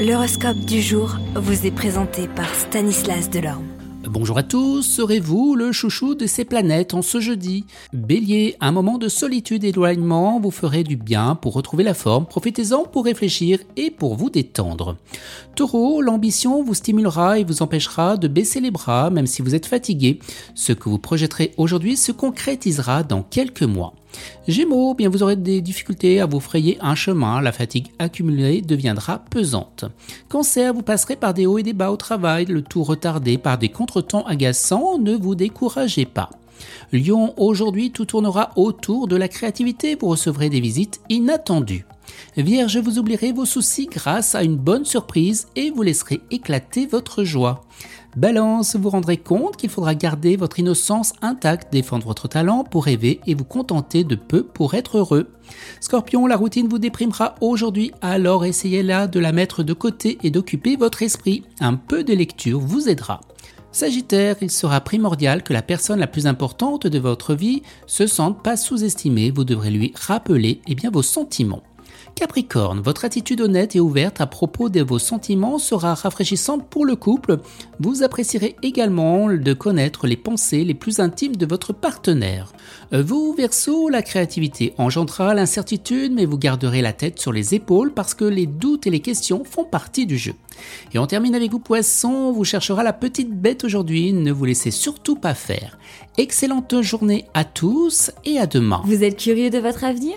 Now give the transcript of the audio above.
L'horoscope du jour vous est présenté par Stanislas Delorme. Bonjour à tous, serez-vous le chouchou de ces planètes en ce jeudi? Bélier, un moment de solitude et d'éloignement vous ferait du bien pour retrouver la forme, profitez-en pour réfléchir et pour vous détendre. Taureau, l'ambition vous stimulera et vous empêchera de baisser les bras même si vous êtes fatigué. Ce que vous projetterez aujourd'hui se concrétisera dans quelques mois. Gémeaux, bien vous aurez des difficultés à vous frayer un chemin, la fatigue accumulée deviendra pesante. Cancer, vous passerez par des hauts et des bas au travail, le tout retardé par des contretemps agaçants, ne vous découragez pas. Lion, aujourd'hui tout tournera autour de la créativité, vous recevrez des visites inattendues. Vierge, vous oublierez vos soucis grâce à une bonne surprise et vous laisserez éclater votre joie. Balance, vous rendrez compte qu'il faudra garder votre innocence intacte, défendre votre talent pour rêver et vous contenter de peu pour être heureux. Scorpion, la routine vous déprimera aujourd'hui, alors essayez là de la mettre de côté et d'occuper votre esprit. Un peu de lecture vous aidera. Sagittaire, il sera primordial que la personne la plus importante de votre vie se sente pas sous-estimée, vous devrez lui rappeler eh bien, vos sentiments. Capricorne, votre attitude honnête et ouverte à propos de vos sentiments sera rafraîchissante pour le couple. Vous apprécierez également de connaître les pensées les plus intimes de votre partenaire. Vous, Verseau, la créativité engendrera l'incertitude, mais vous garderez la tête sur les épaules parce que les doutes et les questions font partie du jeu. Et on termine avec vous, Poisson, vous cherchera la petite bête aujourd'hui, ne vous laissez surtout pas faire. Excellente journée à tous et à demain. Vous êtes curieux de votre avenir?